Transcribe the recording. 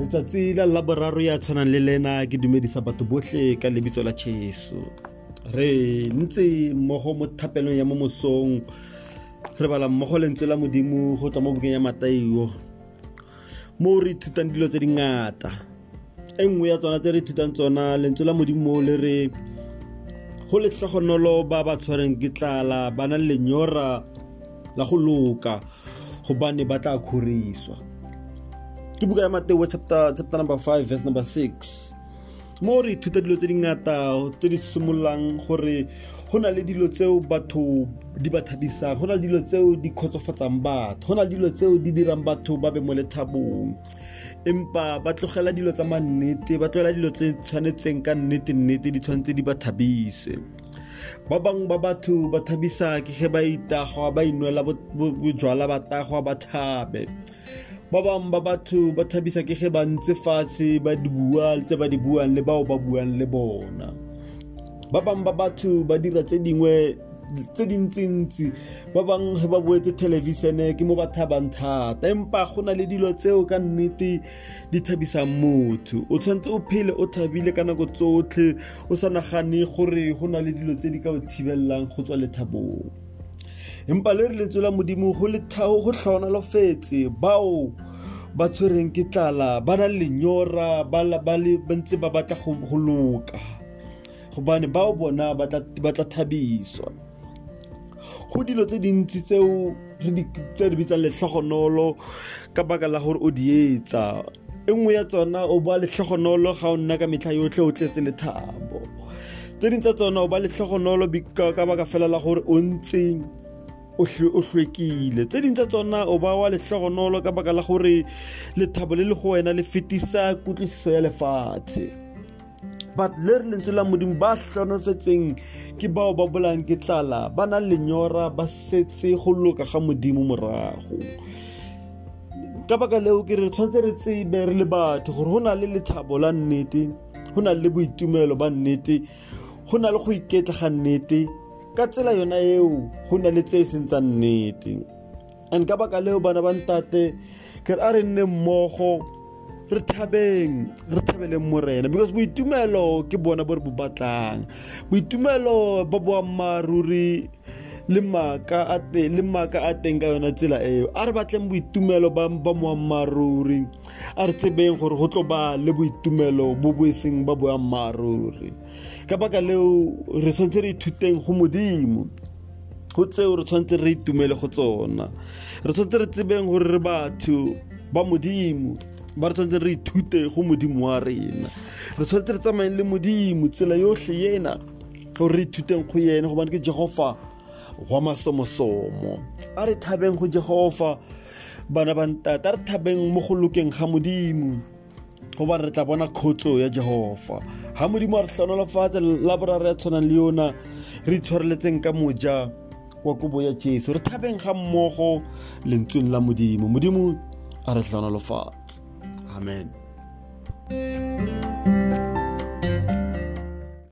letsatsi la laboraro ya tshwanang le lena ke dumedisa batho botlhe ka lebitso la jesu. Re ntse mmogo mo thapelong ya mo mosong re bala mmogo lentswe la modimo go tswa mo bukeng ya mataio mo re ithutang dilo tse dingata e nngwe ya tsona tse re ithutang tsona lentswe la modimo le re go letlhogonolo ba ba tshwareng ke tlala ba lenyora la go loka gobane ba tla ke buka ya mateo chapter, chapter number 5 verse number 6 mo re ithuta dilo tse dingata tse di simololang gore go na le dilo tseo batho di ba thabisang go na le dilo tseo di kgotsofatsang batho go na le dilo tseo di dirang batho ba be mo lethabong. Empa ba tlogela dilo tsa mannete ba tlogela dilo tse tshwanetseng ka nnete-nnete di tshwanetse di ba thabise. Ba bangwe ba batho ba thabisa ke ge ba itagwa ba inwela bojalwa ba tagwa ba thabe ba bangwe ba batho ba thabisa ke ge ba ntse fatshe ba di bua tse ba di buang le bao ba buang le bona. Ba bangwe ba batho ba dira tse dingwe tse dintsintsi. Ba bangwe ba boetse thelebišene ke mo ba thabang thata empa go na le dilo tseo ka nnete di thabisang motho. O tshwanetse o phele o thabile ka nako tsotlhe o sa nagane gore go na le dilo tse di ka o thibelelang go tswa lethabong empa le re lentswe la modimo go go tlhaonalofetse bao ba tshwereng ke tlala ba na lenyora ba ntse ba batla go loka. Gobane bao bona ba tla thabiswa. Go dilo tse dintsi tseo tse di bitsang letlhogonolo ka baka la gore o di etsa. E nngwe ya tsona o boa letlhogonolo ga o nna ka metlha yotlhe o tletse lethabo. Tse dingwe tsa tsona o ba letlhogonolo ka baka fela la gore o ntse o hlwekile. Tse dingwe tsa tsona o ba wa letlhogonolo ka baka la gore lethabo le le go wena le fetisa kutlwisiso ya lefatshe. But le re lentswe la modimo ba tlhonofetseng ke bao ba bolang ke tlala ba na lenyora ba setse go loka ga modimo morago. Ka baka leo ke re tshwanetse re tsebe re le batho gore go na le lethabo la nnete go na le boitumelo ba nnete go na le go iketla ga nnete ka tsela yona eo go na le tse e seng nnete. And ka baka leo bana ba ntate ke re a re nne mmogo re thabeng re thabeleng morena. Because boitumelo ke bona bo re bo batlang. Boitumelo ba boammaaruri le maaka a teng ka yona tsela eo. A re batleng boitumelo ba moammaaruri a re tsebeng gore go tlo ba le boitumelo bo bo eseng ba boammaaruri. Ka baka leo re tshwanetse re ithuteng go modimo? Go tseo re tshwanetse re itumele go tsona. Re tshwanetse re tsebeng gore re batho ba modimo ba re tshwanetse re ithute go modimo wa rena? Re tshwanetse re tsamayeng le modimo tsela yotlhe yena gore re ithuteng go yena? Gobane ke jehova wa masomosomo. A re thabeng go jehova bana ba ntata re thabeng mo go lokeng ga modimo gobane re tla bona kgotso ya jehova. Ga modimo a re tlhonolofatse laboraro ya tshwanang le yona re itshwareletseng ka moja wa kobo ya jesu. Re thabeng ga mmogo lentsweng la modimo. Modimo a re tlhonolofatse amen